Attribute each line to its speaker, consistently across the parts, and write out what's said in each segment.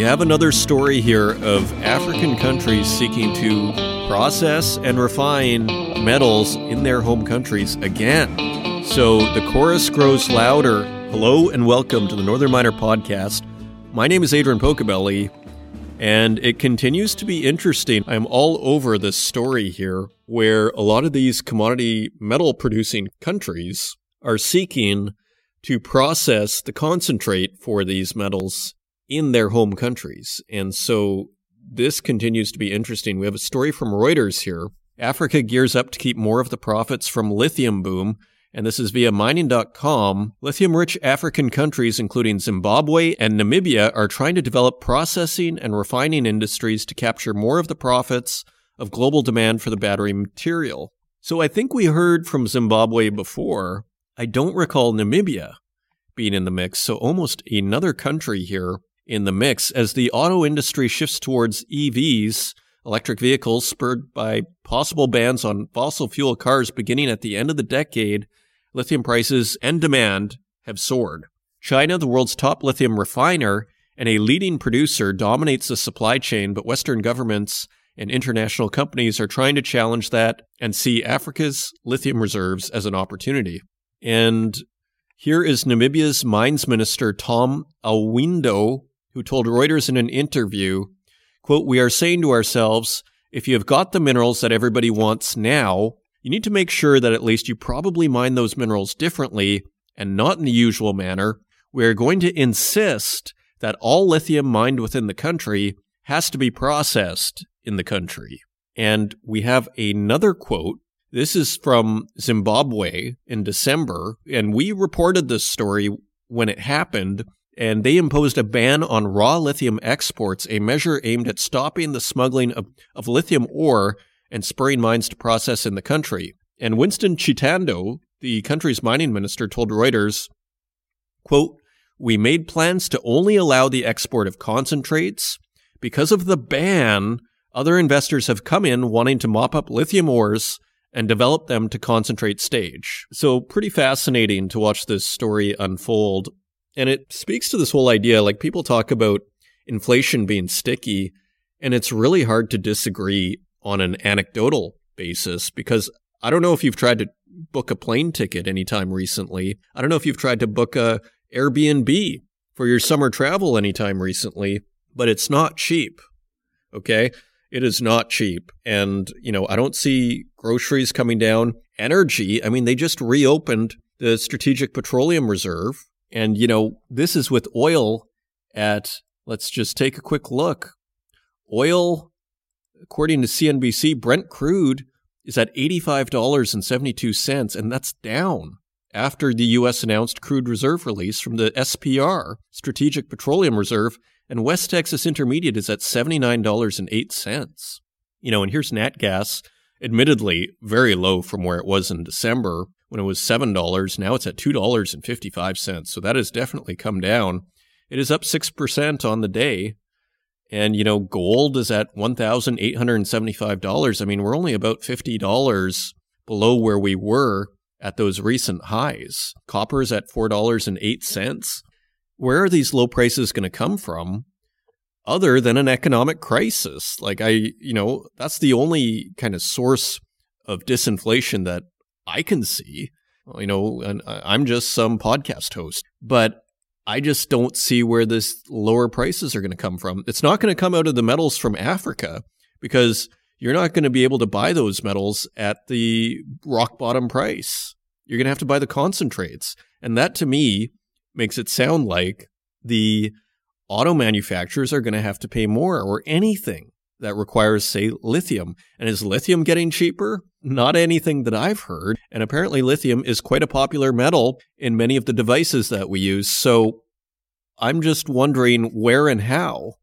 Speaker 1: We have another story here of African countries seeking to process and refine metals in their home countries again. So the chorus grows louder. Hello and welcome to the Northern Miner Podcast. My name is Adrian Pocobelli, and it continues to be interesting. I'm all over this story here where a lot of these commodity metal producing countries are seeking to process the concentrate for these metals in their home countries. And so this continues to be interesting. We have a story from Reuters here. Africa gears up to keep more of the profits from lithium boom. And this is via mining.com. Lithium rich African countries, including Zimbabwe and Namibia, are trying to develop processing and refining industries to capture more of the profits of global demand for the battery material. So I think we heard from Zimbabwe before. I don't recall Namibia being in the mix. So almost another country here in the mix as the auto industry shifts towards EVs, electric vehicles spurred by possible bans on fossil fuel cars beginning at the end of the decade. Lithium prices and demand have soared. China, the world's top lithium refiner and a leading producer, dominates the supply chain, but Western governments and international companies are trying to challenge that and see Africa's lithium reserves as an opportunity. And here is Namibia's mines minister Tom Alweendo who told Reuters in an interview, quote, "We are saying to ourselves, if you have got the minerals that everybody wants now, you need to make sure that at least you probably mine those minerals differently and not in the usual manner. We are going to insist that all lithium mined within the country has to be processed in the country." And we have another quote this is from Zimbabwe in December, and we reported this story when it happened, and they imposed a ban on raw lithium exports, a measure aimed at stopping the smuggling of, of lithium ore and spurring mines to process in the country. And Winston Chitando, the country's mining minister, told Reuters, quote, We made plans to only allow the export of concentrates. Because of the ban, other investors have come in wanting to mop up lithium ores and develop them to concentrate stage. So pretty fascinating to watch this story unfold. And it speaks to this whole idea like people talk about inflation being sticky, and it's really hard to disagree on an anecdotal basis because I don't know if you've tried to book a plane ticket anytime recently. I don't know if you've tried to book a Airbnb for your summer travel anytime recently, but it's not cheap. Okay? It is not cheap. And, you know, I don't see groceries coming down. Energy, I mean, they just reopened the Strategic Petroleum Reserve. And, you know, this is with oil at, let's just take a quick look. Oil, according to CNBC, Brent crude is at $85.72, and that's down after the U.S. announced crude reserve release from the SPR, Strategic Petroleum Reserve, and West Texas Intermediate is at $79.08. You know, and here's nat gas, admittedly very low from where it was in December when it was $7. Now it's at $2.55. So that has definitely come down. It is up 6% on the day. And, you know, gold is at $1,875. I mean, we're only about $50 below where we were at those recent highs. Copper is at $4.08 where are these low prices going to come from other than an economic crisis? Like, I, you know, that's the only kind of source of disinflation that I can see. You know, and I'm just some podcast host, but I just don't see where this lower prices are going to come from. It's not going to come out of the metals from Africa because you're not going to be able to buy those metals at the rock bottom price. You're going to have to buy the concentrates. And that to me makes it sound like the auto manufacturers are going to have to pay more or anything that requires, say, lithium. And is lithium getting cheaper? Not anything that I've heard. And apparently, lithium is quite a popular metal in many of the devices that we use. So I'm just wondering where and how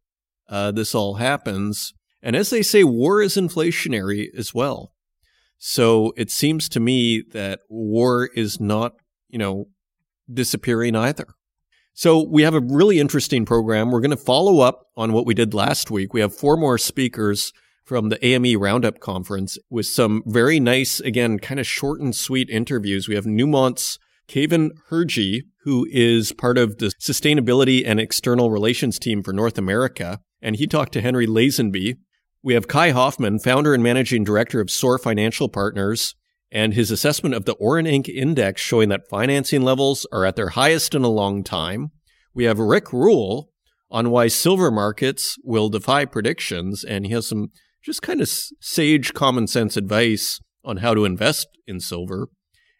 Speaker 1: uh, this all happens. And as they say, war is inflationary as well. So it seems to me that war is not, you know, disappearing either. So we have a really interesting program. We're going to follow up on what we did last week. We have four more speakers from the AME Roundup Conference with some very nice, again, kind of short and sweet interviews. We have Newmont's Keivan Hirji, who is part of the sustainability and external relations team for North America. And he talked to Henry Lazenby. We have Kai Hoffman, founder and managing director of SOAR Financial Partners, and his assessment of the Oreninc index showing that financing levels are at their highest in a long time. We have Rick Rule on why silver markets will defy predictions, and he has some just kind of sage common sense advice on how to invest in silver.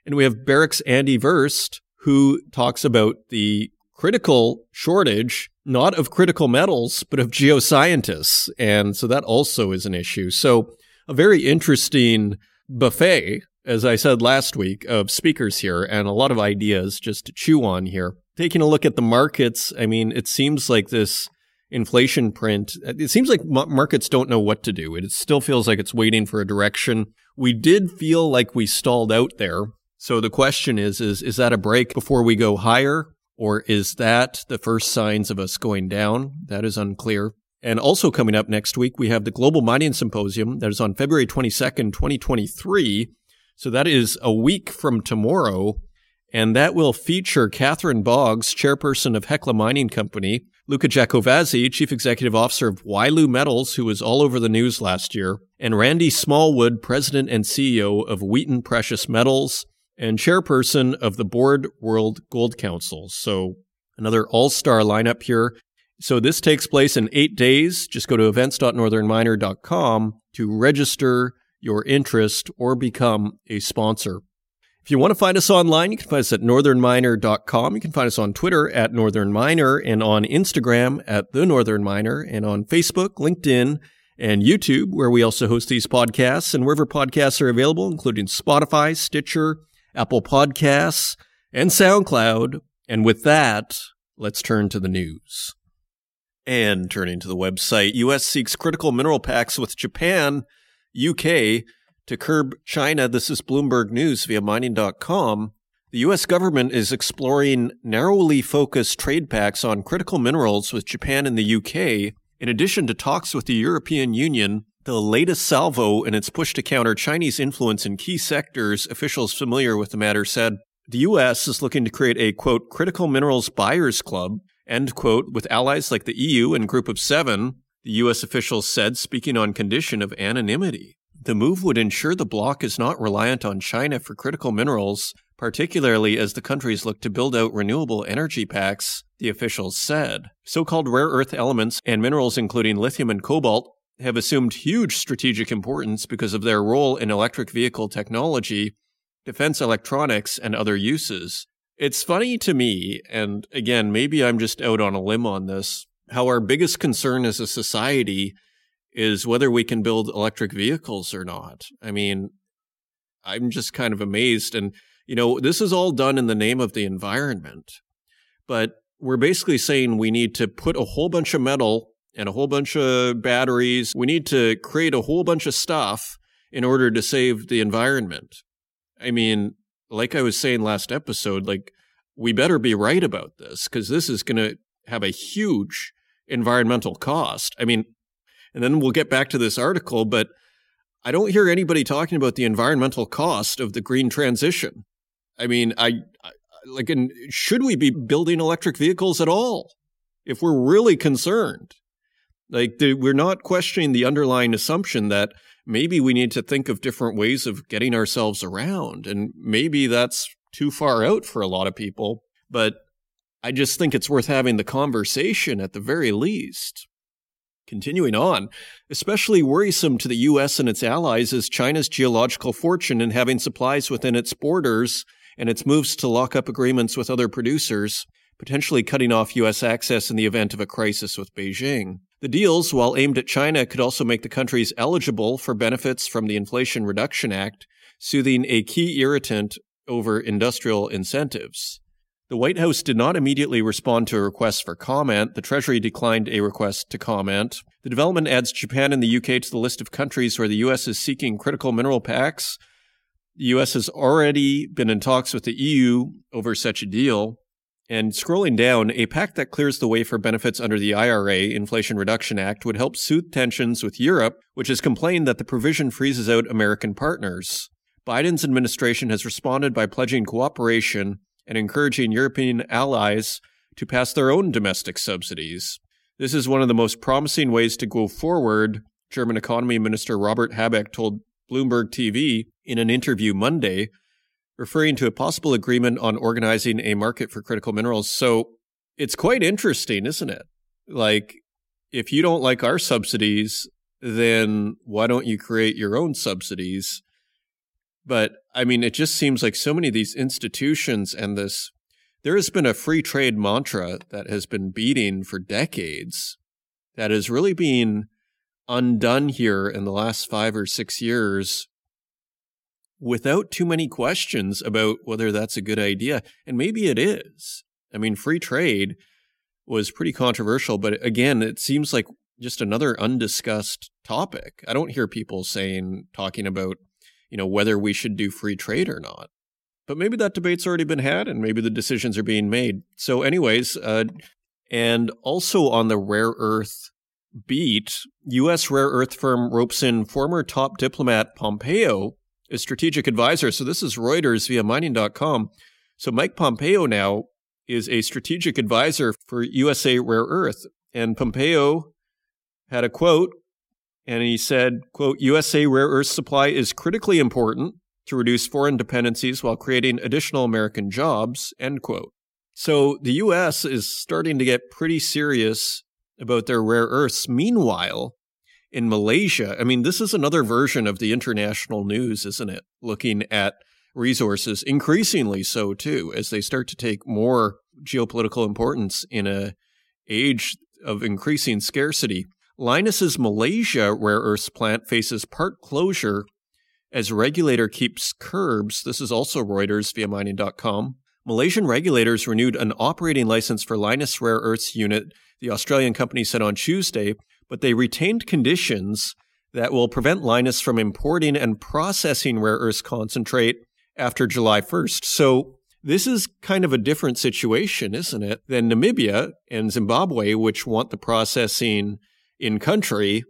Speaker 1: And we have Barrick's Andy Wurst, who talks about the critical shortage, not of critical metals, but of geoscientists. And so that also is an issue. So a very interesting buffet as I said last week, of speakers here and a lot of ideas just to chew on here. Taking a look at the markets, I mean, it seems like this inflation print, it seems like markets don't know what to do. It still feels like it's waiting for a direction. We did feel like we stalled out there. So the question is, is, is that a break before we go higher? Or is that the first signs of us going down? That is unclear. And also coming up next week, we have the Global Mining Symposium that is on February 22nd, 2023. So that is a week from tomorrow. And that will feature Catherine Boggs, chairperson of Hecla Mining Company, Luca Giacovazzi, chief executive officer of Wyloo Metals, who was all over the news last year, and Randy Smallwood, president and CEO of Wheaton Precious Metals, and chairperson of the Board World Gold Council. So another all-star lineup here. So this takes place in eight days. Just go to events.northernminer.com to register your interest or become a sponsor. If you want to find us online, you can find us at northernminer.com. You can find us on Twitter at Northern Miner and on Instagram at The Northern Miner and on Facebook, LinkedIn, and YouTube, where we also host these podcasts and wherever podcasts are available, including Spotify, Stitcher, Apple Podcasts, and SoundCloud. And with that, let's turn to the news. And turning to the website, US seeks critical mineral pacts with Japan UK to curb China. This is Bloomberg News via mining.com. The U.S. government is exploring narrowly focused trade pacts on critical minerals with Japan and the UK, in addition to talks with the European Union, the latest salvo in its push to counter Chinese influence in key sectors, officials familiar with the matter said. The U.S. is looking to create a, quote, critical minerals buyers club, end quote, with allies like the EU and Group of Seven, U.S. officials said, speaking on condition of anonymity. The move would ensure the bloc is not reliant on China for critical minerals, particularly as the countries look to build out renewable energy packs, the officials said. So called rare earth elements and minerals, including lithium and cobalt, have assumed huge strategic importance because of their role in electric vehicle technology, defense electronics, and other uses. It's funny to me, and again, maybe I'm just out on a limb on this, how our biggest concern as a society is whether we can build electric vehicles or not. I mean, I'm just kind of amazed. And, you know, this is all done in the name of the environment. But we're basically saying we need to put a whole bunch of metal and a whole bunch of batteries. We need to create a whole bunch of stuff in order to save the environment. I mean, like I was saying last episode, like we better be right about this because this is going to have a huge environmental cost. I mean, and then we'll get back to this article, but I don't hear anybody talking about the environmental cost of the green transition. I mean, I, I like, and should we be building electric vehicles at all? If we're really concerned, like, the, we're not questioning the underlying assumption that maybe we need to think of different ways of getting ourselves around. And maybe that's too far out for a lot of people. But I just think it's worth having the conversation at the very least. Continuing on, especially worrisome to the U.S. and its allies is China's geological fortune in having supplies within its borders and its moves to lock up agreements with other producers, potentially cutting off U.S. access in the event of a crisis with Beijing. The deals, while aimed at China, could also make the countries eligible for benefits from the Inflation Reduction Act, soothing a key irritant over industrial incentives. The White House did not immediately respond to a request for comment. The Treasury declined a request to comment. The development adds Japan and the UK to the list of countries where the U.S. is seeking critical mineral pacts. The U.S. has already been in talks with the EU over such a deal. And scrolling down, a pact that clears the way for benefits under the IRA, Inflation Reduction Act, would help soothe tensions with Europe, which has complained that the provision freezes out American partners. Biden's administration has responded by pledging cooperation and encouraging European allies to pass their own domestic subsidies. This is one of the most promising ways to go forward, German Economy Minister Robert Habeck told Bloomberg TV in an interview Monday, referring to a possible agreement on organizing a market for critical minerals. So it's quite interesting, isn't it? Like, if you don't like our subsidies, then why don't you create your own subsidies? But I mean, it just seems like so many of these institutions and this, there has been a free trade mantra that has been beating for decades that is really being undone here in the last five or six years without too many questions about whether that's a good idea. And maybe it is. I mean, free trade was pretty controversial, but again, it seems like just another undiscussed topic. I don't hear people saying, talking about, you know, whether we should do free trade or not. But maybe that debate's already been had and maybe the decisions are being made. So, anyways, uh, and also on the rare earth beat, U.S. rare earth firm ropes in former top diplomat Pompeo as strategic advisor. So, this is Reuters via mining.com. So, Mike Pompeo now is a strategic advisor for USA Rare Earth. And Pompeo had a quote, and he said, quote, USA rare earth supply is critically important to reduce foreign dependencies while creating additional American jobs, end quote. So the US is starting to get pretty serious about their rare earths. Meanwhile, in Malaysia, I mean, this is another version of the international news, isn't it? Looking at resources, increasingly so too, as they start to take more geopolitical importance in a age of increasing scarcity. Lynas' Malaysia rare earths plant faces part closure as regulator keeps curbs. This is also Reuters via mining.com. Malaysian regulators renewed an operating license for Lynas rare earths unit, the Australian company said on Tuesday, but they retained conditions that will prevent Lynas from importing and processing rare earths concentrate after July 1st. So this is kind of a different situation, isn't it, than Namibia and Zimbabwe, which want the processing in country.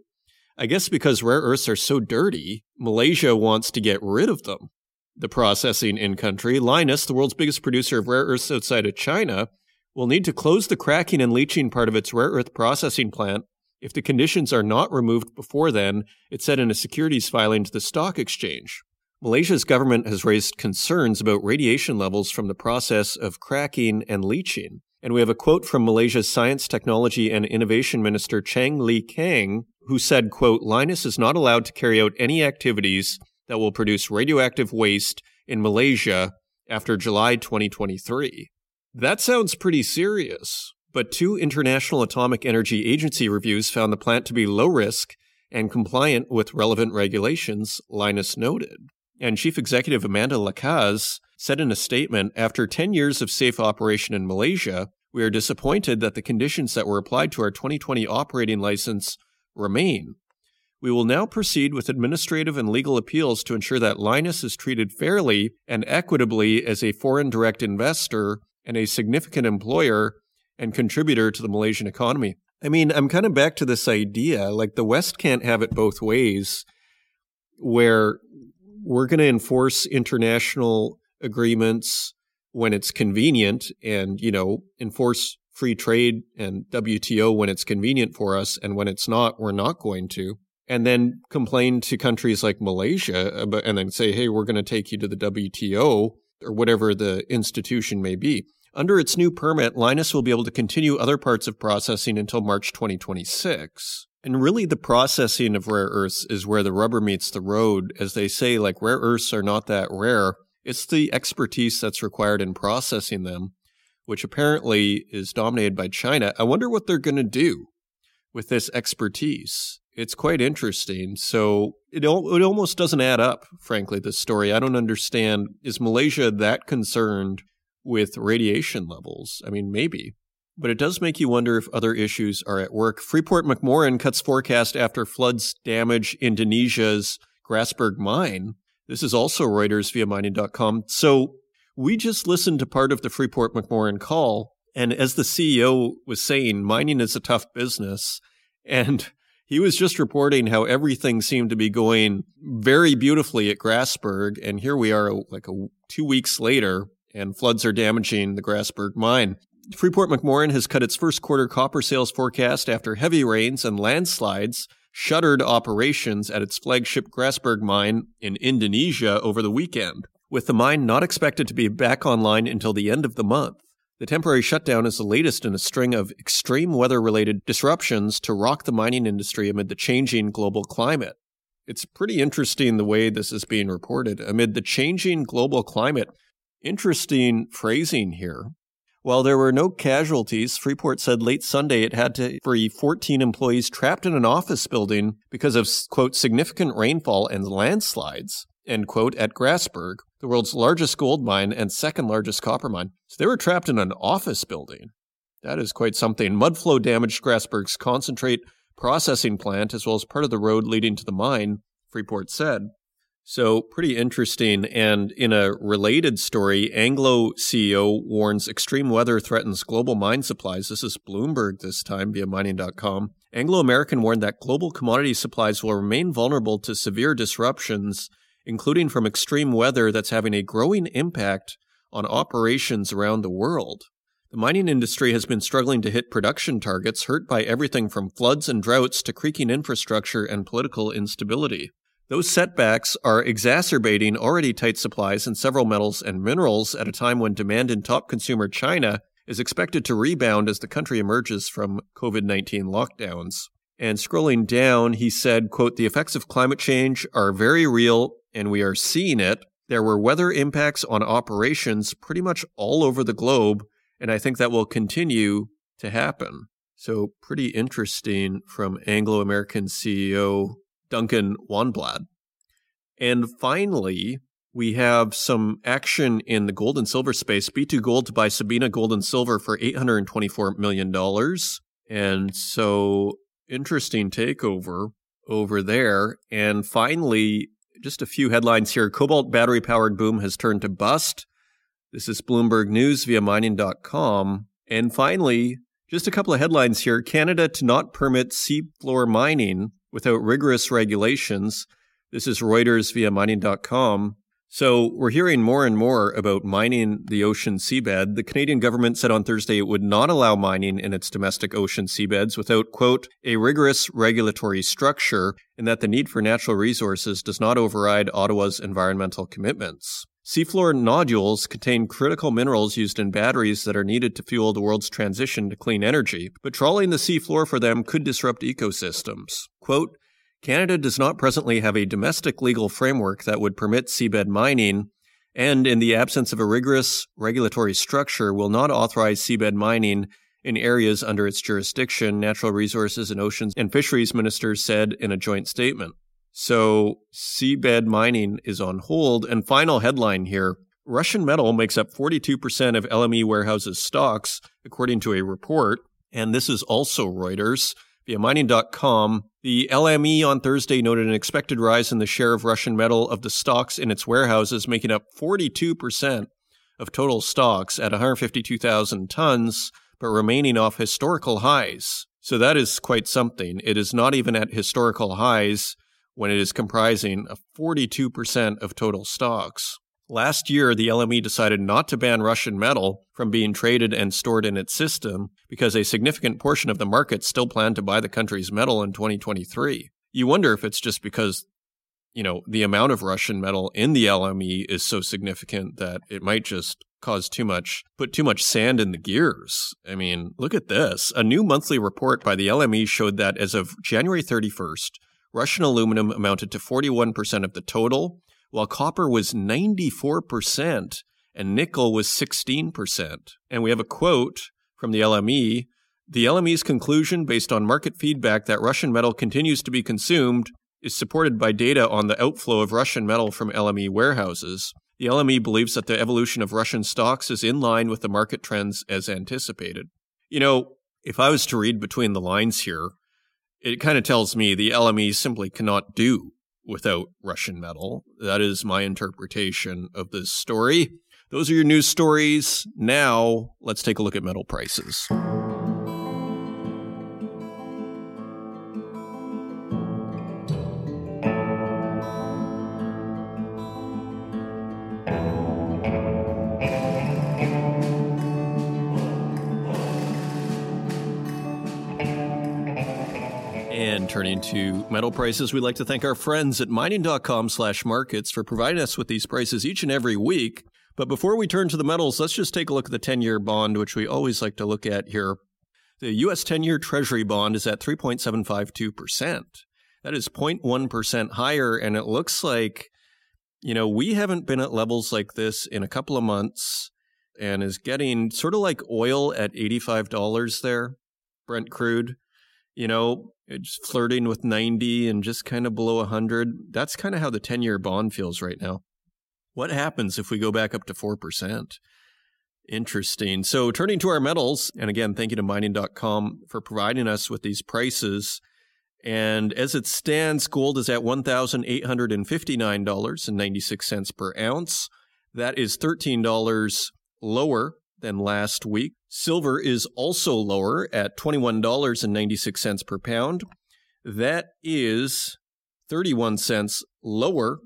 Speaker 1: I guess because rare earths are so dirty, Malaysia wants to get rid of them. The processing in country, Lynas, the world's biggest producer of rare earths outside of China, will need to close the cracking and leaching part of its rare earth processing plant if the conditions are not removed before then, it said in a securities filing to the stock exchange. Malaysia's government has raised concerns about radiation levels from the process of cracking and leaching. And we have a quote from Malaysia's Science, Technology and Innovation Minister Chang Lih Kang, who said, quote, Lynas is not allowed to carry out any activities that will produce radioactive waste in Malaysia after July 2023. That sounds pretty serious, but two International Atomic Energy Agency reviews found the plant to be low risk and compliant with relevant regulations, Lynas noted. And Chief Executive Amanda Lacaze said in a statement After 10 years of safe operation in Malaysia, we are disappointed that the conditions that were applied to our 2020 operating license remain. We will now proceed with administrative and legal appeals to ensure that Lynas is treated fairly and equitably as a foreign direct investor and a significant employer and contributor to the Malaysian economy. I mean, I'm kind of back to this idea like the West can't have it both ways, where we're going to enforce international agreements when it's convenient and, you know, enforce free trade and WTO when it's convenient for us. And when it's not, we're not going to. And then complain to countries like Malaysia and then say, hey, we're going to take you to the WTO or whatever the institution may be. Under its new permit, Lynas will be able to continue other parts of processing until March 2026. And really, the processing of rare earths is where the rubber meets the road. As they say, like rare earths are not that rare. It's the expertise that's required in processing them, which apparently is dominated by China. I wonder what they're going to do with this expertise. It's quite interesting. So it, it almost doesn't add up, frankly, this story. I don't understand. Is Malaysia that concerned with radiation levels? I mean, maybe. But it does make you wonder if other issues are at work. Freeport McMoran cuts forecast after floods damage Indonesia's Grasberg mine. This is also Reuters via mining.com. So we just listened to part of the Freeport McMoran call. And as the CEO was saying, mining is a tough business. And he was just reporting how everything seemed to be going very beautifully at Grasberg. And here we are, like a, two weeks later, and floods are damaging the Grasberg mine. Freeport McMoran has cut its first quarter copper sales forecast after heavy rains and landslides shuttered operations at its flagship Grasberg mine in Indonesia over the weekend, with the mine not expected to be back online until the end of the month. The temporary shutdown is the latest in a string of extreme weather related disruptions to rock the mining industry amid the changing global climate. It's pretty interesting the way this is being reported. Amid the changing global climate, interesting phrasing here. While there were no casualties, Freeport said late Sunday it had to free 14 employees trapped in an office building because of, quote, significant rainfall and landslides, end quote, at Grasberg, the world's largest gold mine and second largest copper mine. So they were trapped in an office building. That is quite something. Mudflow damaged Grasberg's concentrate processing plant as well as part of the road leading to the mine, Freeport said. So, pretty interesting. And in a related story, Anglo CEO warns extreme weather threatens global mine supplies. This is Bloomberg this time via mining.com. Anglo American warned that global commodity supplies will remain vulnerable to severe disruptions, including from extreme weather that's having a growing impact on operations around the world. The mining industry has been struggling to hit production targets, hurt by everything from floods and droughts to creaking infrastructure and political instability. Those setbacks are exacerbating already tight supplies in several metals and minerals at a time when demand in top consumer China is expected to rebound as the country emerges from COVID-19 lockdowns. And scrolling down, he said, quote, the effects of climate change are very real and we are seeing it. There were weather impacts on operations pretty much all over the globe, and I think that will continue to happen. So pretty interesting from Anglo American CEO Duncan Wanblad. And finally, we have some action in the gold and silver space. B2 Gold to buy Sabina Gold and Silver for $824 million. And so, interesting takeover over there. And finally, just a few headlines here. Cobalt battery powered boom has turned to bust. This is Bloomberg News via mining.com. And finally, just a couple of headlines here. Canada to not permit seafloor mining without rigorous regulations. This is Reuters via mining.com. So we're hearing more and more about mining the ocean seabed. The Canadian government said on Thursday it would not allow mining in its domestic ocean seabeds without, quote, a rigorous regulatory structure and that the need for natural resources does not override Ottawa's environmental commitments. Seafloor nodules contain critical minerals used in batteries that are needed to fuel the world's transition to clean energy, but trawling the seafloor for them could disrupt ecosystems. Quote, Canada does not presently have a domestic legal framework that would permit seabed mining, and in the absence of a rigorous regulatory structure, will not authorize seabed mining in areas under its jurisdiction, Natural Resources and Oceans and Fisheries ministers said in a joint statement. So seabed mining is on hold. And final headline here Russian metal makes up 42% of LME warehouses' stocks, according to a report. And this is also Reuters. Via mining.com, the LME on Thursday noted an expected rise in the share of Russian metal of the stocks in its warehouses, making up 42% of total stocks at 152,000 tons, but remaining off historical highs. So that is quite something. It is not even at historical highs when it is comprising of 42% of total stocks. Last year, the LME decided not to ban Russian metal from being traded and stored in its system because a significant portion of the market still planned to buy the country's metal in 2023. You wonder if it's just because, you know, the amount of Russian metal in the LME is so significant that it might just cause too much, put too much sand in the gears. I mean, look at this. A new monthly report by the LME showed that as of January 31st, Russian aluminum amounted to 41% of the total, while copper was 94% and nickel was 16%. And we have a quote from the LME The LME's conclusion, based on market feedback that Russian metal continues to be consumed, is supported by data on the outflow of Russian metal from LME warehouses. The LME believes that the evolution of Russian stocks is in line with the market trends as anticipated. You know, if I was to read between the lines here, it kind of tells me the LME simply cannot do without Russian metal. That is my interpretation of this story. Those are your news stories. Now, let's take a look at metal prices. Turning to metal prices, we'd like to thank our friends at mining.com slash markets for providing us with these prices each and every week. But before we turn to the metals, let's just take a look at the 10 year bond, which we always like to look at here. The US 10 year Treasury bond is at 3.752%. That is 0.1% higher. And it looks like, you know, we haven't been at levels like this in a couple of months and is getting sort of like oil at $85 there, Brent crude. You know, it's flirting with 90 and just kind of below 100. That's kind of how the 10 year bond feels right now. What happens if we go back up to 4%? Interesting. So turning to our metals, and again, thank you to mining.com for providing us with these prices. And as it stands, gold is at $1,859.96 per ounce. That is $13 lower than last week. Silver is also lower at $21.96 per pound. That is 31 cents lower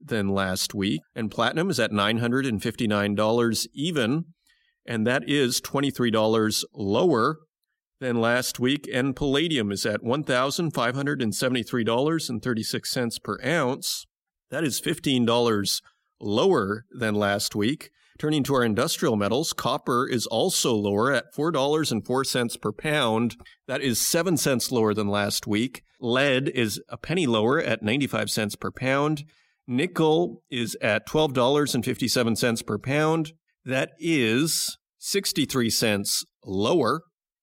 Speaker 1: than last week. And platinum is at $959 even. And that is $23 lower than last week. And palladium is at $1,573.36 per ounce. That is $15 lower than last week. Turning to our industrial metals, copper is also lower at $4.04 per pound. That is 7 cents lower than last week. Lead is a penny lower at 95 cents per pound. Nickel is at $12.57 per pound. That is 63 cents lower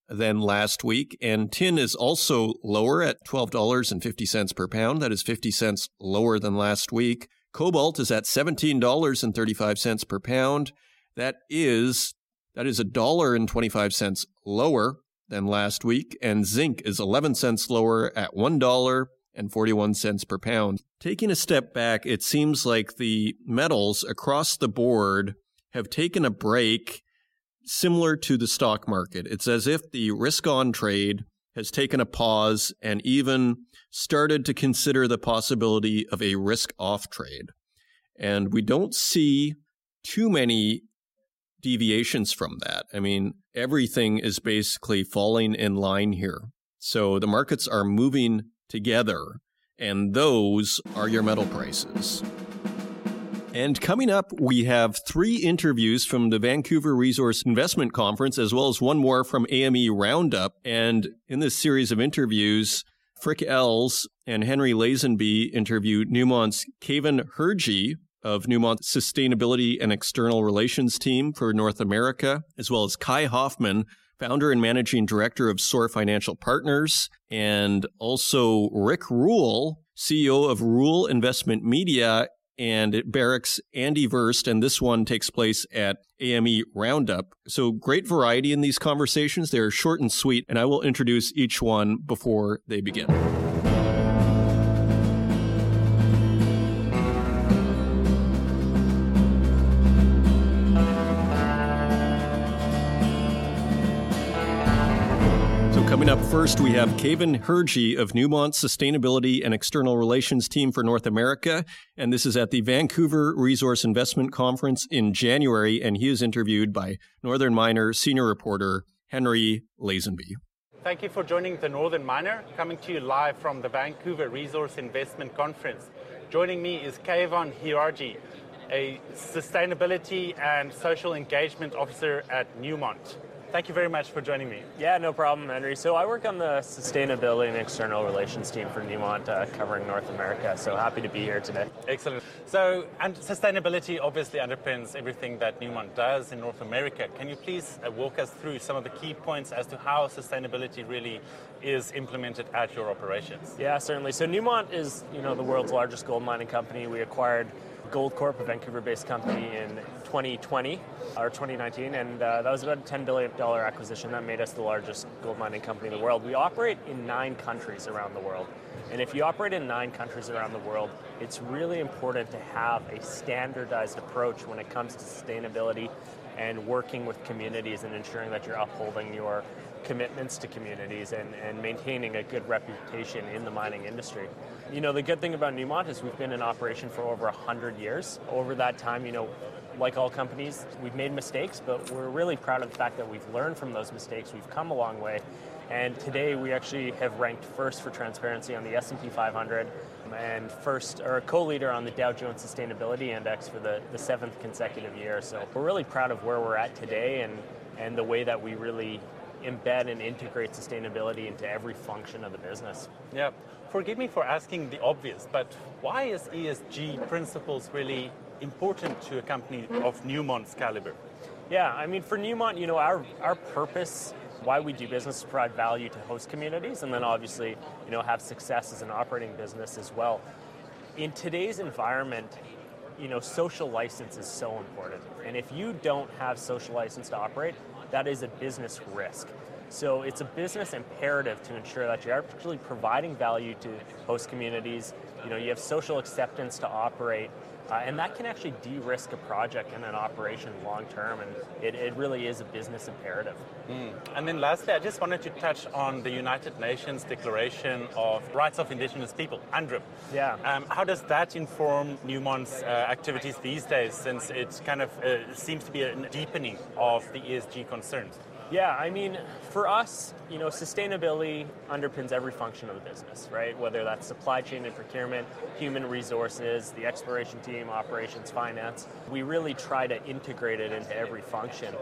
Speaker 1: than last week. And tin is also lower at $12.50 per pound. That is 50 cents lower than last week. Cobalt is at $17.35 per pound. That is that is a dollar and 25 cents lower than last week and zinc is 11 cents lower at $1 and 41 cents per pound. Taking a step back, it seems like the metals across the board have taken a break similar to the stock market. It's as if the risk on trade has taken a pause and even started to consider the possibility of a risk off trade. And we don't see too many deviations from that. I mean, everything is basically falling in line here. So the markets are moving together, and those are your metal prices. And coming up, we have three interviews from the Vancouver Resource Investment Conference, as well as one more from AME Roundup. And in this series of interviews, Frik Els and Henry Lazenby interview Newmont's Keivan Hirji of Newmont's Sustainability and External Relations team for North America, as well as Kai Hoffman, founder and managing director of SOAR Financial Partners, and also Rick Rule, CEO of Rule Investment Media and it Barrick's Andy Wurst, and this one takes place at AME Roundup. So great variety in these conversations. They're short and sweet, and I will introduce each one before they begin. Coming up first, we have Keivan Hirji of Newmont's Sustainability and External Relations Team for North America. And this is at the Vancouver Resource Investment Conference in January. And he is interviewed by Northern Miner senior reporter Henry Lazenby.
Speaker 2: Thank you for joining the Northern Miner, coming to you live from the Vancouver Resource Investment Conference. Joining me is Keivan Hirji, a Sustainability and Social Engagement Officer at Newmont. Thank you very much for joining me.
Speaker 3: Yeah, no problem, Henry. So I work on the sustainability and external relations team for Newmont, uh, covering North America. So happy to be here today.
Speaker 2: Excellent. So, and sustainability obviously underpins everything that Newmont does in North America. Can you please uh, walk us through some of the key points as to how sustainability really is implemented at your operations?
Speaker 3: Yeah, certainly. So Newmont is, you know, the world's largest gold mining company. We acquired Goldcorp, a Vancouver-based company, in 2020 or 2019, and uh, that was about a 10 billion dollar acquisition that made us the largest gold mining company in the world. We operate in nine countries around the world, and if you operate in nine countries around the world, it's really important to have a standardized approach when it comes to sustainability and working with communities and ensuring that you're upholding your commitments to communities and, and maintaining a good reputation in the mining industry. You know, the good thing about Newmont is we've been in operation for over 100 years. Over that time, you know, like all companies, we've made mistakes, but we're really proud of the fact that we've learned from those mistakes. We've come a long way. And today we actually have ranked first for transparency on the S&P 500 and first or a co-leader on the Dow Jones Sustainability Index for the, the seventh consecutive year. So we're really proud of where we're at today and, and the way that we really embed and integrate sustainability into every function of the business.
Speaker 2: Yeah. Forgive me for asking the obvious, but why is ESG principles really important to a company of Newmont's caliber?
Speaker 3: Yeah, I mean, for Newmont, you know, our, our purpose, why we do business is provide value to host communities, and then obviously, you know, have success as an operating business as well. In today's environment, you know, social license is so important. And if you don't have social license to operate, that is a business risk. So it's a business imperative to ensure that you're actually providing value to host communities. You know, you have social acceptance to operate, uh, and that can actually de-risk a project and an operation long term, and it, it really is a business imperative.
Speaker 2: Mm. And then lastly, I just wanted to touch on the United Nations Declaration of Rights of Indigenous People, UNDRIP.
Speaker 3: Yeah.
Speaker 2: Um, how does that inform Newmont's uh, activities these days, since it kind of uh, seems to be a deepening of the ESG concerns?
Speaker 3: Yeah, I mean, for us, you know, sustainability underpins every function of the business, right? Whether that's supply chain and procurement, human resources, the exploration team, operations, finance. We really try to integrate it into every function.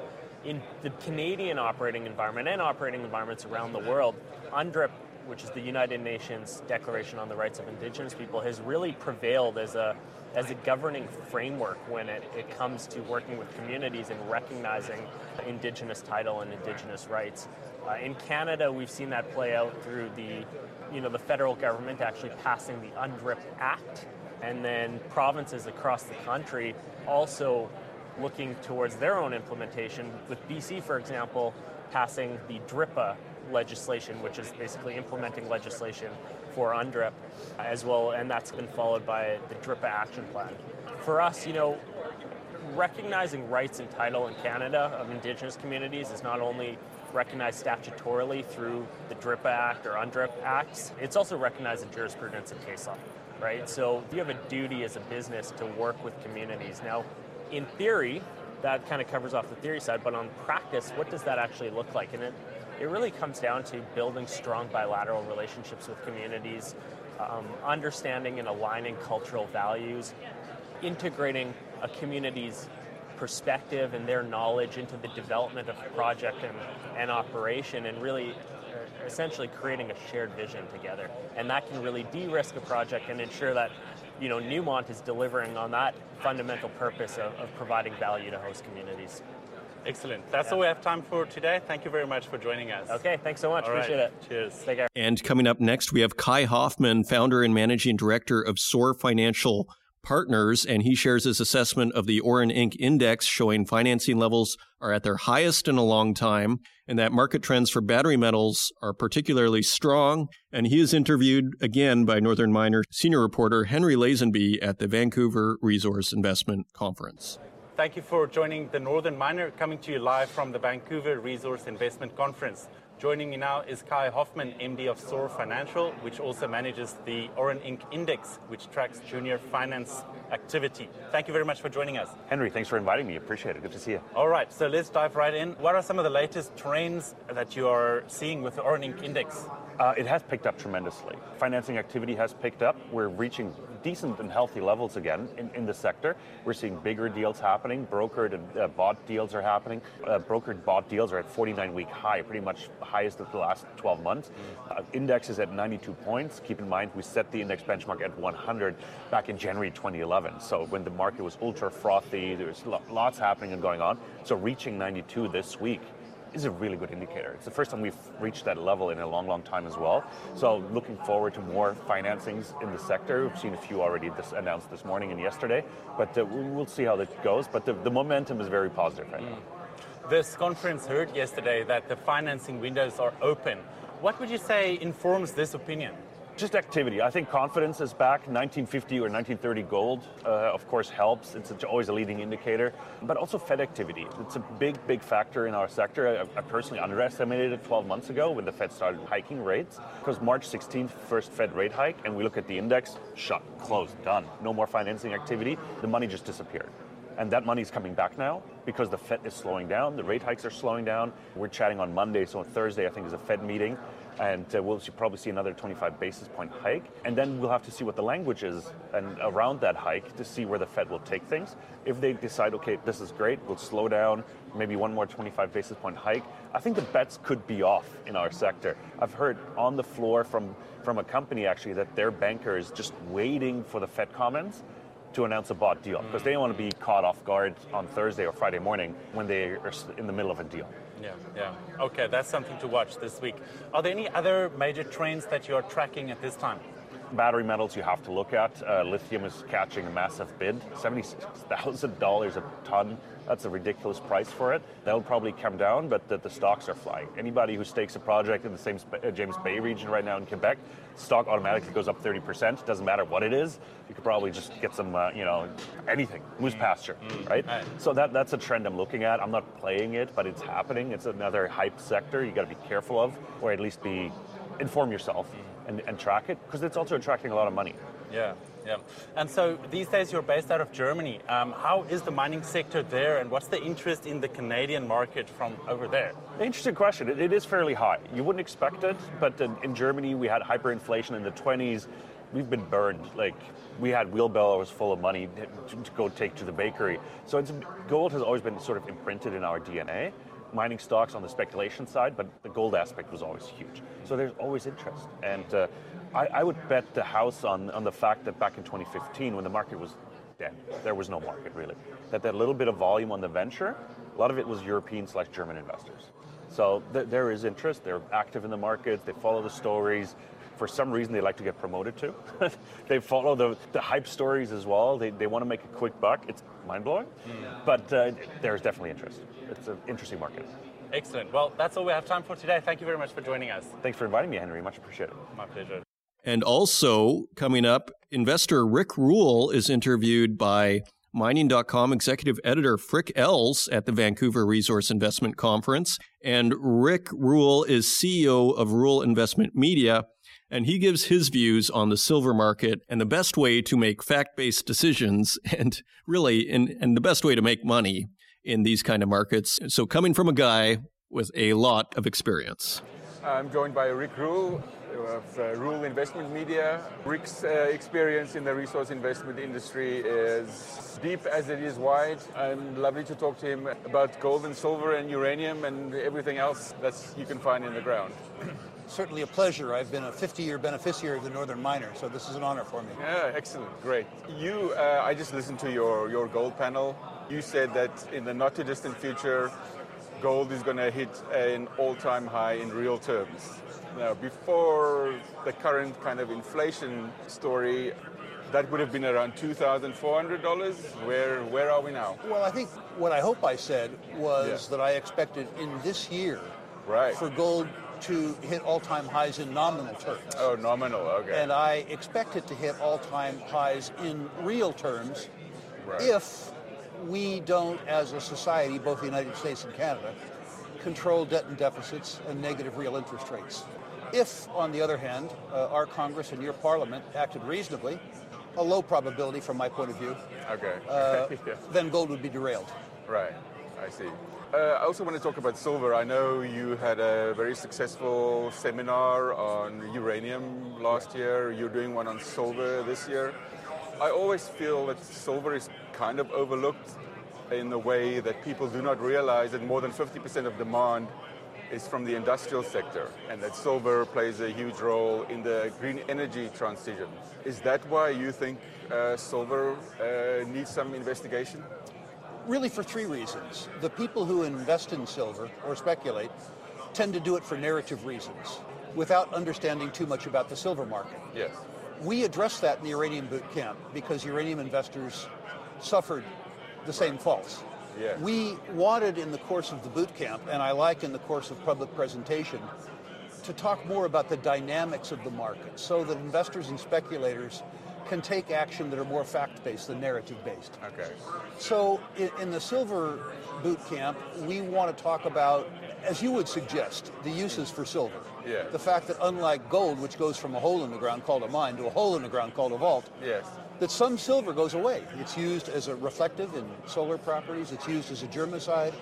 Speaker 3: In the Canadian operating environment and operating environments around the world, UNDRIP which is the United Nations Declaration on the Rights of Indigenous People, has really prevailed as a as a governing framework when it, it comes to working with communities and recognizing Indigenous title and Indigenous rights. Uh, in Canada, we've seen that play out through the, you know, the federal government actually passing the UNDRIP Act, and then provinces across the country also looking towards their own implementation. With BC, for example, passing the DRIPA legislation, which is basically implementing legislation for UNDRIP as well, and that's been followed by the DRIPA action plan. For us, you know, recognizing rights and title in Canada of Indigenous communities is not only recognized statutorily through the DRIPA Act or UNDRIP Acts, it's also recognized in jurisprudence and case law, right? So you have a duty as a business to work with communities. Now, in theory, that kind of covers off the theory side, but on practice, what does that actually look like? And it it really comes down to building strong bilateral relationships with communities, um, understanding and aligning cultural values, integrating a community's perspective and their knowledge into the development of a project and, and operation, and really uh, essentially creating a shared vision together. And that can really de-risk a project and ensure that you know Newmont is delivering on that fundamental purpose of, of providing value to host communities.
Speaker 2: Excellent. That's yeah. all we have time for today. Thank you very much for joining us.
Speaker 3: Okay, thanks so much. All Appreciate right.
Speaker 2: it. Cheers.
Speaker 3: Take care.
Speaker 1: And coming up next, we have Kai Hoffman, founder and managing director of SOAR Financial Partners, and he shares his assessment of the Oreninc index showing financing levels are at their highest in a long time, and that market trends for battery metals are particularly strong. And he is interviewed again by Northern Miner senior reporter Henry Lazenby at the Vancouver Resource Investment Conference.
Speaker 2: Thank you for joining the Northern Miner, coming to you live from the Vancouver Resource Investment Conference. Joining me now is Kai Hoffman, MD of SOAR Financial, which also manages the Oreninc Index, which tracks junior finance activity. Thank you very much for joining us.
Speaker 4: Henry, thanks for inviting me. Appreciate it. Good to see you.
Speaker 2: All right, so let's dive right in. What are some of the latest trends that you are seeing with the Oreninc Index?
Speaker 4: Uh, it has picked up tremendously. Financing activity has picked up. We're reaching decent and healthy levels again in, in the sector. We're seeing bigger deals happening. Brokered and uh, bought deals are happening. Uh, brokered bought deals are at 49 week high, pretty much highest of the last 12 months. Uh, index is at 92 points. Keep in mind, we set the index benchmark at 100 back in January 2011. So when the market was ultra frothy, there was lots happening and going on. So reaching 92 this week is a really good indicator. It's the first time we've reached that level in a long, long time as well. So looking forward to more financings in the sector. We've seen a few already this, announced this morning and yesterday, but uh, we'll see how that goes. But the, the momentum is very positive right mm. now.
Speaker 2: This conference heard yesterday that the financing windows are open. What would you say informs this opinion?
Speaker 4: Just activity. I think confidence is back. 1950 or 1930 gold, uh, of course, helps. It's always a leading indicator. But also Fed activity. It's a big, big factor in our sector. I, I personally underestimated it 12 months ago when the Fed started hiking rates. Because March 16th, first Fed rate hike, and we look at the index, shut, closed, done. No more financing activity. The money just disappeared. And that money is coming back now because the Fed is slowing down. The rate hikes are slowing down. We're chatting on Monday, so on Thursday, I think, is a Fed meeting. And uh, we'll probably see another 25 basis point hike. And then we'll have to see what the language is and around that hike to see where the Fed will take things. If they decide, okay, this is great, we'll slow down, maybe one more 25 basis point hike, I think the bets could be off in our sector. I've heard on the floor from, from a company actually that their banker is just waiting for the Fed comments to announce a bought deal because they don't want to be mm. caught off guard on Thursday or Friday morning when they are in the middle of a deal.
Speaker 2: Yeah, yeah. Okay, that's something to watch this week. Are there any other major trends that you're tracking at this time?
Speaker 4: Battery metals you have to look at. Uh, lithium is catching a massive bid, $76,000 a ton. That's a ridiculous price for it. That'll probably come down, but the, the stocks are flying. Anybody who stakes a project in the same uh, James Bay region right now in Quebec, stock automatically goes up 30%. Doesn't matter what it is. You could probably just get some, uh, you know, anything, moose mm. pasture, mm. right? right? So that, that's a trend I'm looking at. I'm not playing it, but it's happening. It's another hype sector you got to be careful of, or at least be inform yourself mm. And, and track it, because it's also attracting a lot of money.
Speaker 2: Yeah. Yeah. And so these days you're based out of Germany. Um, how is the mining sector there, and what's the interest in the Canadian market from over there?
Speaker 4: Interesting question. it, it is fairly high. You wouldn't expect it, but in, in Germany we had hyperinflation in the 20s. We've been burned. Like we had wheelbarrows full of money to, to go take to the bakery. So gold has always been sort of imprinted in our DNA mining stocks on the speculation side, but the gold aspect was always huge. So there's always interest. And uh, I, I, would bet the house on, on the fact that back in 2015, when the market was dead, there was no market really, that that little bit of volume on the venture, a lot of it was European slash German investors. So th- there is interest. They're active in the markets. They follow the stories. For some reason, they like to get promoted to. they follow the, the hype stories as well. They, they want to make a quick buck. It's mind blowing, mm. but uh, there's definitely interest. It's an interesting market.
Speaker 2: Excellent. Well, that's all we have time for today. Thank you very much for joining us.
Speaker 4: Thanks for inviting me, Henry. Much appreciated.
Speaker 2: My pleasure.
Speaker 1: And also coming up, investor Rick Rule is interviewed by Mining.com executive editor Frik Els at the Vancouver Resource Investment Conference. And Rick Rule is CEO of Rule Investment Media. And he gives his views on the silver market and the best way to make fact based decisions and really, in, and the best way to make money in these kind of markets. So, coming from a guy with a lot of experience.
Speaker 5: I'm joined by Rick Rule, of uh, Rule Investment Media. Rick's uh, experience in the resource investment industry is deep as it is wide. I'm lovely to talk to him about gold and silver and uranium and everything else that you can find in the ground.
Speaker 6: Certainly a pleasure. I've been a 50-year beneficiary of the Northern Miner, so this is an honor for me.
Speaker 5: Yeah, excellent, great. You, uh, I just listened to your, your gold panel. You said that in the not too distant future, gold is going to hit an all-time high in real terms. Now, before the current kind of inflation story, that would have been around $2,400. Where, where are we now?
Speaker 6: Well, I think what I hope I said was yeah. that I expected in this year right. for gold to hit all-time highs in nominal terms.
Speaker 5: Oh, nominal, okay.
Speaker 6: And I expect it to hit all-time highs in real terms right. if we don't, as a society, both the United States and Canada, control debt and deficits and negative real interest rates. If, on the other hand, uh, our Congress and your Parliament acted reasonably, a low probability from my point of view,
Speaker 5: okay.
Speaker 6: uh, yeah. then gold would be derailed.
Speaker 5: Right, I see. Uh, I also want to talk about silver. I know you had a very successful seminar on uranium last year. You're doing one on silver this year. I always feel that silver is kind of overlooked in the way that people do not realize that more than 50% of demand is from the industrial sector and that silver plays a huge role in the green energy transition. Is that why you think uh, silver uh, needs some investigation?
Speaker 6: Really, for three reasons. The people who invest in silver or speculate tend to do it for narrative reasons without understanding too much about the silver market.
Speaker 5: Yes.
Speaker 6: We addressed that in the uranium boot camp because uranium investors suffered the same faults.
Speaker 5: Yeah.
Speaker 6: We wanted in the course of the boot camp, and I like in the course of public presentation, to talk more about the dynamics of the market so that investors and speculators can take action that are more fact-based than narrative-based.
Speaker 5: Okay.
Speaker 6: So in, in, the silver boot camp, we want to talk about, as you would suggest, the uses for silver.
Speaker 5: Yeah.
Speaker 6: The fact that unlike gold, which goes from a hole in the ground called a mine to a hole in the ground called a vault,
Speaker 5: yes
Speaker 6: that some silver goes away. It's used as a reflective in solar properties, it's used as a germicide.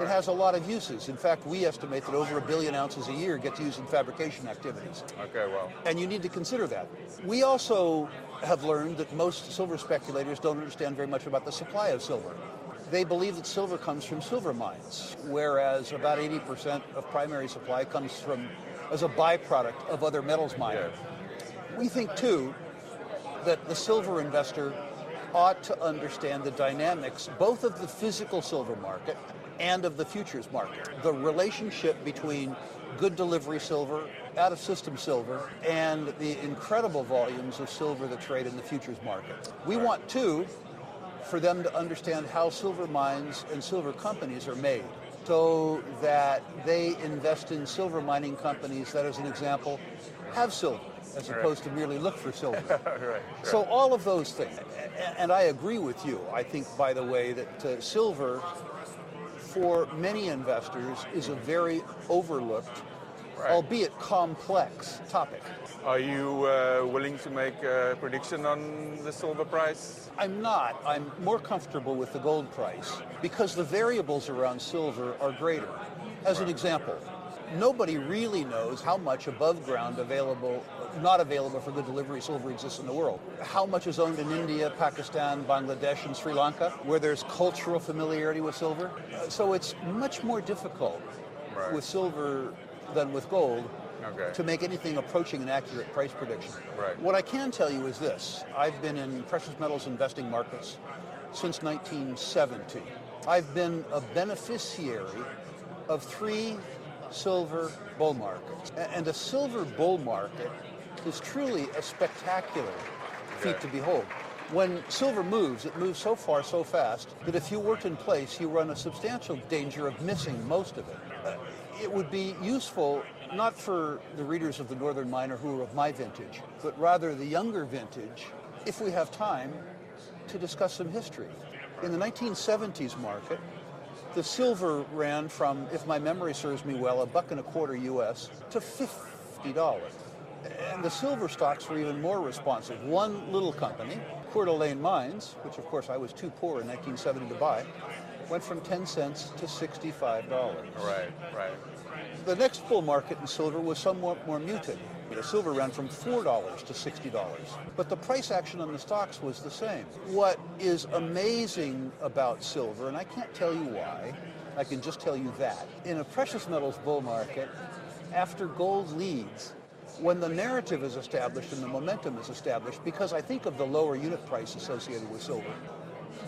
Speaker 6: It has a lot of uses. In fact, we estimate that over a billion ounces a year gets used in fabrication activities.
Speaker 5: Okay, well.
Speaker 6: And you need to consider that. We also have learned that most silver speculators don't understand very much about the supply of silver. They believe that silver comes from silver mines, whereas about 80% of primary supply comes from as a byproduct of other metals mining. We think too that the silver investor ought to understand the dynamics both of the physical silver market and of the futures market. The relationship between good delivery silver, out of system silver, and the incredible volumes of silver that trade in the futures market. We want, too, for them to understand how silver mines and silver companies are made so that they invest in silver mining companies that, as an example, have silver as opposed to merely look for silver.
Speaker 5: right.
Speaker 6: So all of those things, and I agree with you. I think, by the way, that uh, silver for many investors is a very overlooked,
Speaker 5: Right.
Speaker 6: albeit complex topic.
Speaker 5: Are you uh, willing to make a prediction on the silver price?
Speaker 6: I'm not. I'm more comfortable with the gold price because the variables around silver are greater. As an example, nobody really knows how much above ground available, not available for good delivery silver exists in the world. How much is owned in India, Pakistan, Bangladesh, and Sri Lanka, where there's cultural familiarity with silver. Uh, So it's much more difficult
Speaker 5: Right.
Speaker 6: with silver than with gold
Speaker 5: Okay.
Speaker 6: to make anything approaching an accurate price prediction.
Speaker 5: Right.
Speaker 6: What I can tell you is this I've been in precious metals investing markets since 1970. I've been a beneficiary of three silver bull markets. And a silver bull market is truly a spectacular feat to behold. When silver moves, it moves so far, so fast, that if you weren't in place, you run a substantial danger of missing most of it. Uh, it would be useful not for the readers of the Northern Miner who are of my vintage, but rather the younger vintage, if we have time, to discuss some history. In the 1970s market, the silver ran from, if my memory serves me well, a buck and a quarter US to $50. And the silver stocks were even more responsive. One little company, Coeur d'Alene Mines, which of course I was too poor in 1970 to buy, went from 10 cents to $65.
Speaker 5: Right, right.
Speaker 6: The next bull market in silver was somewhat more muted. The silver ran from $4 to $60, but the price action on the stocks was the same. What is amazing about silver, and I can't tell you why, I can just tell you that, in a precious metals bull market, after gold leads, when the narrative is established and the momentum is established, because I think of the lower unit price associated with silver,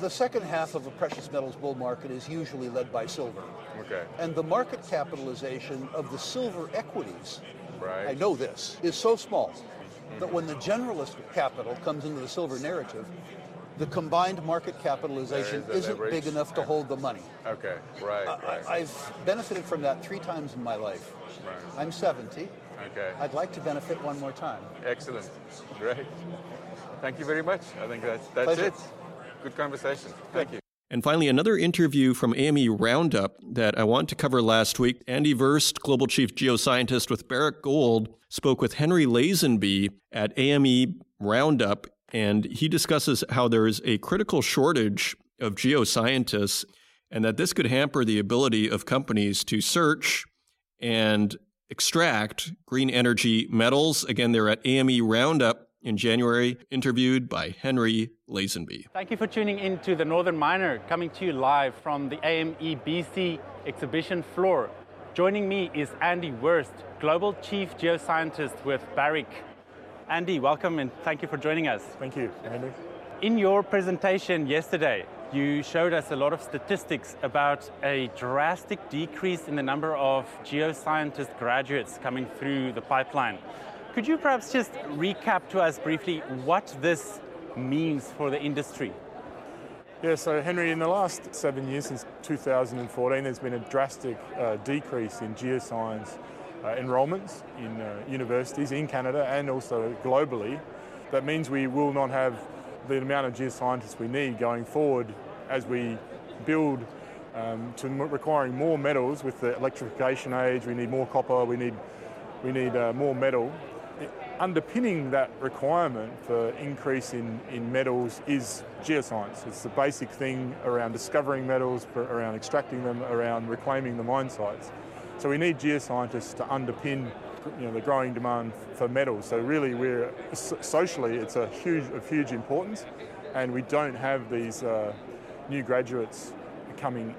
Speaker 6: the second half of a precious metals bull market is usually led by silver.
Speaker 5: Okay.
Speaker 6: And the market capitalization of the silver equities,
Speaker 5: Right.
Speaker 6: I know this, is so small that when the generalist capital comes into the silver narrative, the combined market capitalization
Speaker 5: is
Speaker 6: isn't
Speaker 5: leverage.
Speaker 6: big enough to hold the money.
Speaker 5: Okay, right, right.
Speaker 6: I've benefited from that three times in my life.
Speaker 5: Right.
Speaker 6: I'm 70.
Speaker 5: Okay,
Speaker 6: I'd like to benefit one more time.
Speaker 5: excellent. Great. Thank you very much. I think that's, that's
Speaker 6: Pleasure.
Speaker 5: it. Good conversation. Thank you.
Speaker 1: And finally, another interview from AME Roundup that I want to cover last week. Andy Wurst, Global Chief Geoscientist with Barrick Gold, spoke with Henry Lazenby at AME Roundup, and he discusses how there is a critical shortage of geoscientists and that this could hamper the ability of companies to search and extract green energy metals. Again, they're at AME Roundup in January, interviewed by Henry Lazenby.
Speaker 2: Thank you for tuning in to the Northern Miner, coming to you live from the AME BC exhibition floor. Joining me is Andy Wurst, Global Chief Geoscientist with Barrick. Andy, welcome and thank you for joining us.
Speaker 7: Thank you, Andy.
Speaker 2: In your presentation yesterday, you showed us a lot of statistics about a drastic decrease in the number of geoscientist graduates coming through the pipeline. Could you perhaps just recap to us briefly what this means for the industry?
Speaker 7: Yeah, so Henry, in the last seven years, since 2014, there's been a drastic uh, decrease in geoscience uh, enrolments in uh, universities in Canada and also globally. That means we will not have the amount of geoscientists we need going forward as we build um, to requiring more metals with the electrification age. We need more copper. We need we need uh, more metal. underpinning that requirement for increase in, in metals is geoscience. It's the basic thing around discovering metals, around extracting them, around reclaiming the mine sites. So we need geoscientists to underpin you know, the growing demand for metals. So really, we're socially, it's a huge, of huge importance, and we don't have these uh, new graduates coming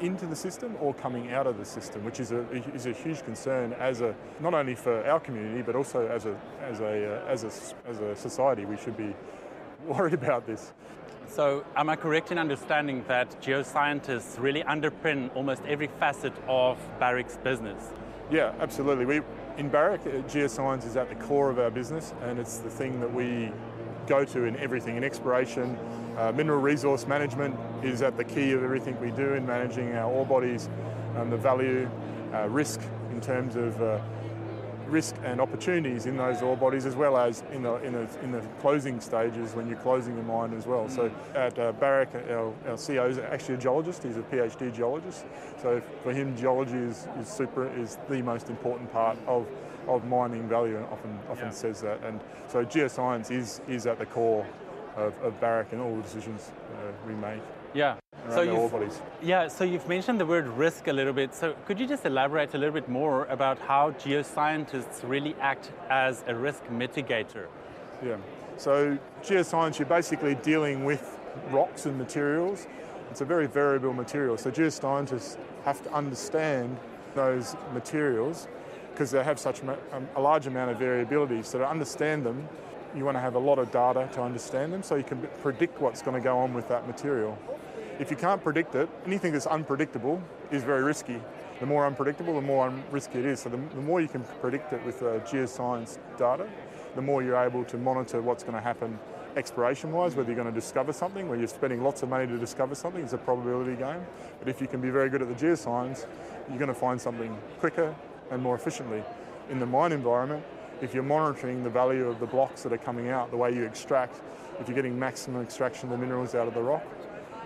Speaker 7: into the system or coming out of the system, which is a is a huge concern as a not only for our community but also as a as a uh, as a as a society. We should be worried about this.
Speaker 2: So, am I correct in understanding that geoscientists really underpin almost every facet of Barrick's business?
Speaker 7: Yeah, absolutely. We in Barrick, uh, geoscience is at the core of our business, and it's the thing that we go to in everything in exploration. Uh, mineral resource management is at the key of everything we do in managing our ore bodies, um, the value, uh, risk in terms of uh, risk and opportunities in those ore bodies, as well as in the, in the, in the closing stages when you're closing the mine as well. So at uh, Barrick, our, our CEO is actually a geologist. He's a PhD geologist. So for him, geology is, is super is the most important part of of mining value, and often often yeah. says that. And so geoscience is is at the core of, of Barrick and all the decisions uh, we make.
Speaker 2: Yeah. So you've, yeah, so you've mentioned the word risk a little bit. So could you just elaborate a little bit more about how geoscientists really act as a risk mitigator?
Speaker 7: Yeah. So geoscience, you're basically dealing with rocks and materials. It's a very variable material. So geoscientists have to understand those materials because they have such um, a large amount of variability. So to understand them, you want to have a lot of data to understand them so you can predict what's going to go on with that material. If you can't predict it, anything that's unpredictable is very risky. The more unpredictable, the more risky it is. So the, the more you can predict it with uh, geoscience data, the more you're able to monitor what's going to happen exploration wise, whether you're going to discover something, where you're spending lots of money to discover something, it's a probability game. But if you can be very good at the geoscience, you're going to find something quicker and more efficiently. In the mine environment, if you're monitoring the value of the blocks that are coming out, the way you extract, if you're getting maximum extraction of the minerals out of the rock,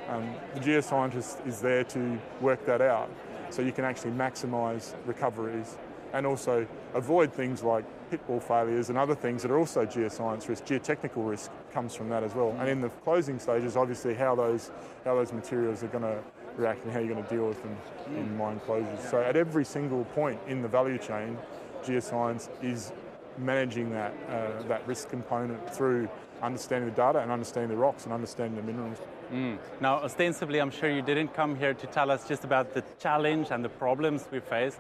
Speaker 7: um, the geoscientist is there to work that out so you can actually maximise recoveries and also avoid things like pitfall failures and other things that are also geoscience risk. Geotechnical risk comes from that as well. And in the closing stages, obviously, how those how those materials are going to react and how you're going to deal with them in mine closures. So at every single point in the value chain, geoscience is managing that uh, that risk component through understanding the data and understanding the rocks and understanding the minerals.
Speaker 2: Mm. Now, ostensibly, I'm sure you didn't come here to tell us just about the challenge and the problems we face.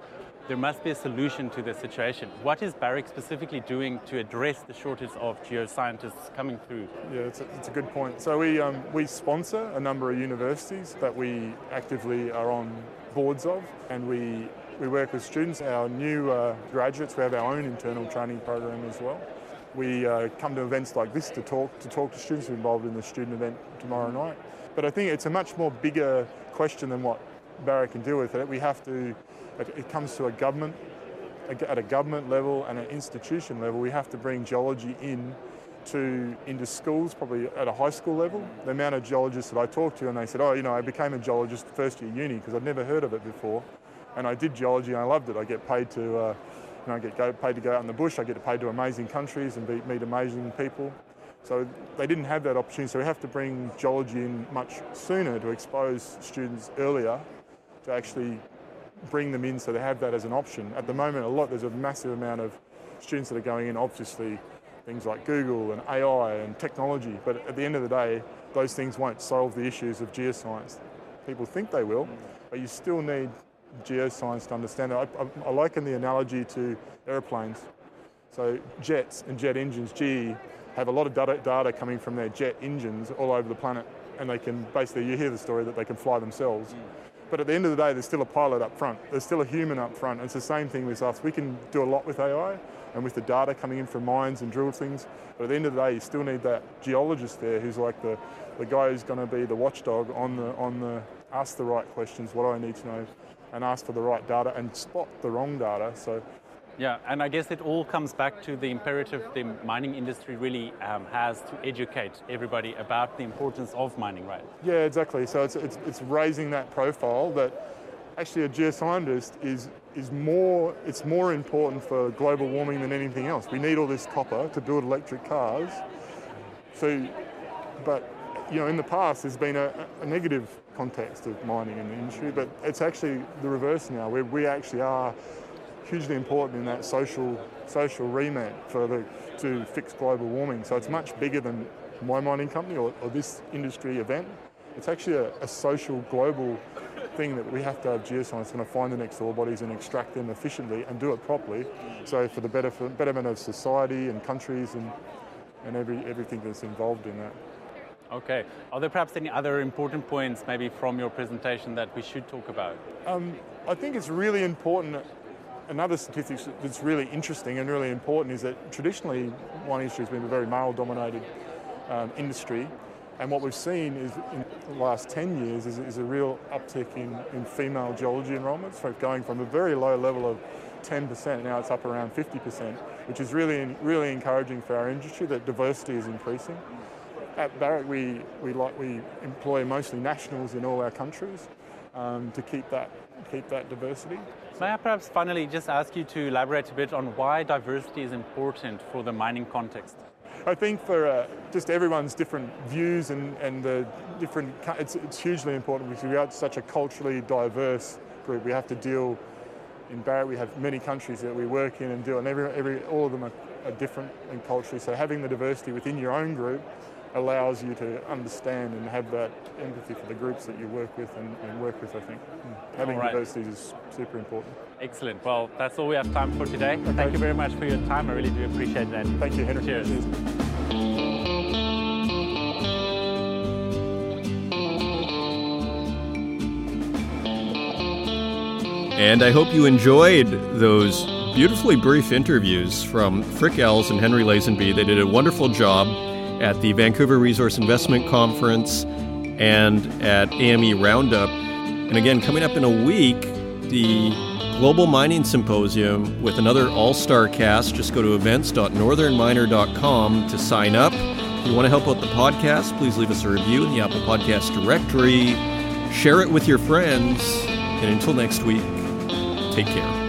Speaker 2: There must be a solution to this situation. What is Barrick specifically doing to address the shortage of geoscientists coming through?
Speaker 7: Yeah, it's a, it's a good point. So we, um, we sponsor a number of universities that we actively are on boards of, and we, we work with students. Our new uh, graduates, we have our own internal training program as well. We uh, come to events like this to talk to talk to students involved in the student event tomorrow night. But I think it's a much more bigger question than what Barrick can deal with. It we have to. It comes to a government at a government level and an institution level. We have to bring geology in to into schools, probably at a high school level. The amount of geologists that I talked to, and they said, "Oh, you know, I became a geologist first year uni because I'd never heard of it before, and I did geology and I loved it. I get paid to." Uh, you know, I get go, paid to go out in the bush. I get paid to amazing countries and be, meet amazing people. So they didn't have that opportunity. So we have to bring geology in much sooner to expose students earlier to actually bring them in so they have that as an option. At the moment, a lot there's a massive amount of students that are going in. Obviously, things like Google and AI and technology. But at the end of the day, those things won't solve the issues of geoscience. People think they will, but you still need geoscience to understand it. I, I, I liken the analogy to airplanes. So jets and jet engines, GE, have a lot of data, data coming from their jet engines all over the planet, and they can basically, you hear the story that they can fly themselves. Mm. But at the end of the day, there's still a pilot up front. There's still a human up front. It's the same thing with us. We can do a lot with AI and with the data coming in from mines and drill things. But at the end of the day, you still need that geologist there who's like the, the guy who's going to be the watchdog on the on the ask the right questions. What do I need to know? And ask for the right data and spot the wrong data. So
Speaker 2: yeah, and I guess it all comes back to the imperative the mining industry really um, has to educate everybody about the importance of mining, right?
Speaker 7: Yeah, exactly. So it's, it's, it's raising that profile that actually a geoscientist is is more it's more important for global warming than anything else. We need all this copper to build electric cars. So, but you know, in the past there's been a, a negative context of mining in the industry, but it's actually the reverse now. Where we actually are hugely important in that social social remit for the to fix global warming. So it's much bigger than my mining company or, or this industry event. It's actually a, a social global thing that we have to have geoscience going to find the next ore bodies and extract them efficiently and do it properly. So for the betterment of society and countries and, and every, everything that's involved in that.
Speaker 2: Okay. Are there perhaps any other important points maybe from your presentation that we should talk about?
Speaker 7: Um, I think it's really important. Another statistic that's really interesting and really important is that traditionally wine industry has been a very male-dominated um, industry, and what we've seen is in the last 10 years is, is a real uptick in, in female geology enrolments, so going from a very low level of 10%, now it's up around 50%, which is really, really encouraging for our industry that diversity is increasing. At Barrick, we, we, like, we employ mostly nationals in all our countries um, to keep that, keep that diversity.
Speaker 2: May I perhaps finally just ask you to elaborate a bit on why diversity is important for the mining context?
Speaker 7: I think for uh, just everyone's different views and, and the different, it's, it's hugely important because we are such a culturally diverse group. We have to deal in Barrick, we have many countries that we work in and deal, and every, every, all of them are, are different in culture. So having the diversity within your own group allows you to understand and have that empathy for the groups that you work with and, and work with, I think. Hmm. Having right. diversity is super important.
Speaker 2: Excellent. Well, that's all we have time for today. Thank you very much for your time. I really do appreciate that.
Speaker 7: Thank you, Henry.
Speaker 2: Cheers. Cheers.
Speaker 1: And I hope you enjoyed those beautifully brief interviews from Frik Els and Henry Lazenby. They did a wonderful job at the Vancouver Resource Investment Conference and at AME Roundup. And again, coming up in a week, the Global Mining Symposium with another all star cast. Just go to events.northernminer.com to sign up. If you want to help out the podcast, please leave us a review in the Apple Podcast directory. Share it with your friends. And until next week, take care.